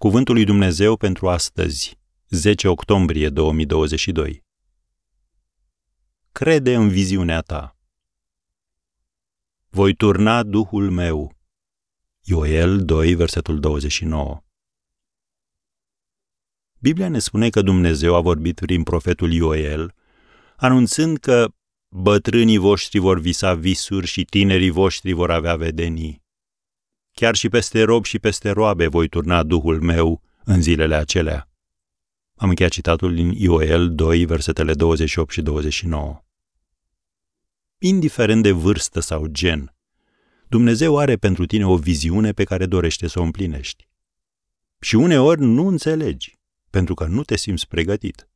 Cuvântul lui Dumnezeu pentru astăzi, 10 octombrie 2022. Crede în viziunea ta. Voi turna Duhul meu. Ioel 2, versetul 29. Biblia ne spune că Dumnezeu a vorbit prin profetul Ioel, anunțând că bătrânii voștri vor visa visuri și tinerii voștri vor avea vedenii. Chiar și peste rob și peste roabe voi turna Duhul meu în zilele acelea. Am încheiat citatul din Ioel 2, versetele 28 și 29. Indiferent de vârstă sau gen, Dumnezeu are pentru tine o viziune pe care dorește să o împlinești. Și uneori nu înțelegi, pentru că nu te simți pregătit.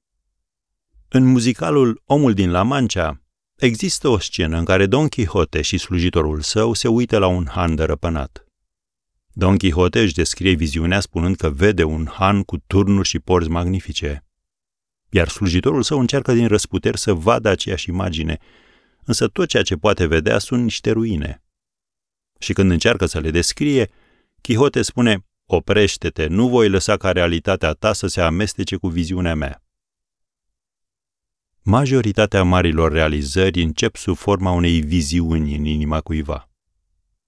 În muzicalul Omul din La Mancha există o scenă în care Don Quixote și slujitorul său se uită la un han dărăpânat. Don Quixote își descrie viziunea spunând că vede un han cu turnuri și porți magnifice. Iar slujitorul său încearcă din răsputeri să vadă aceeași imagine, însă tot ceea ce poate vedea sunt niște ruine. Și când încearcă să le descrie, Quixote spune, oprește-te, nu voi lăsa ca realitatea ta să se amestece cu viziunea mea. Majoritatea marilor realizări încep sub forma unei viziuni în inima cuiva.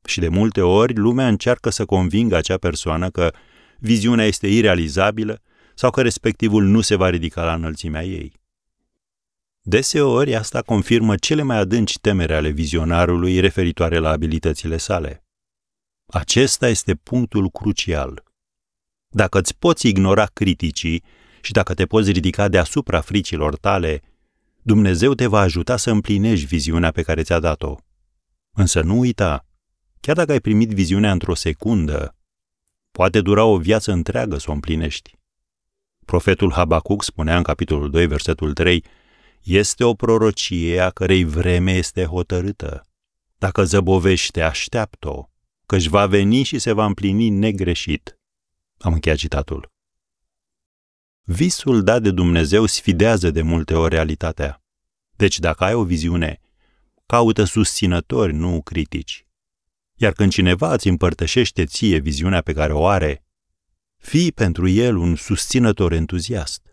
Și de multe ori lumea încearcă să convingă acea persoană că viziunea este irealizabilă sau că respectivul nu se va ridica la înălțimea ei. Deseori asta confirmă cele mai adânci temere ale vizionarului referitoare la abilitățile sale. Acesta este punctul crucial. Dacă îți poți ignora criticii și dacă te poți ridica deasupra fricilor tale, Dumnezeu te va ajuta să împlinești viziunea pe care ți-a dat-o. Însă nu uita, Chiar dacă ai primit viziunea într-o secundă, poate dura o viață întreagă să o împlinești. Profetul Habacuc spunea în capitolul 2, versetul 3, este o prorocie a cărei vreme este hotărâtă. Dacă zăbovește, așteaptă-o, căci va veni și se va împlini negreșit. Am încheiat citatul. Visul dat de Dumnezeu sfidează de multe ori realitatea. Deci dacă ai o viziune, caută susținători, nu critici. Iar când cineva îți împărtășește ție viziunea pe care o are, fii pentru el un susținător entuziast.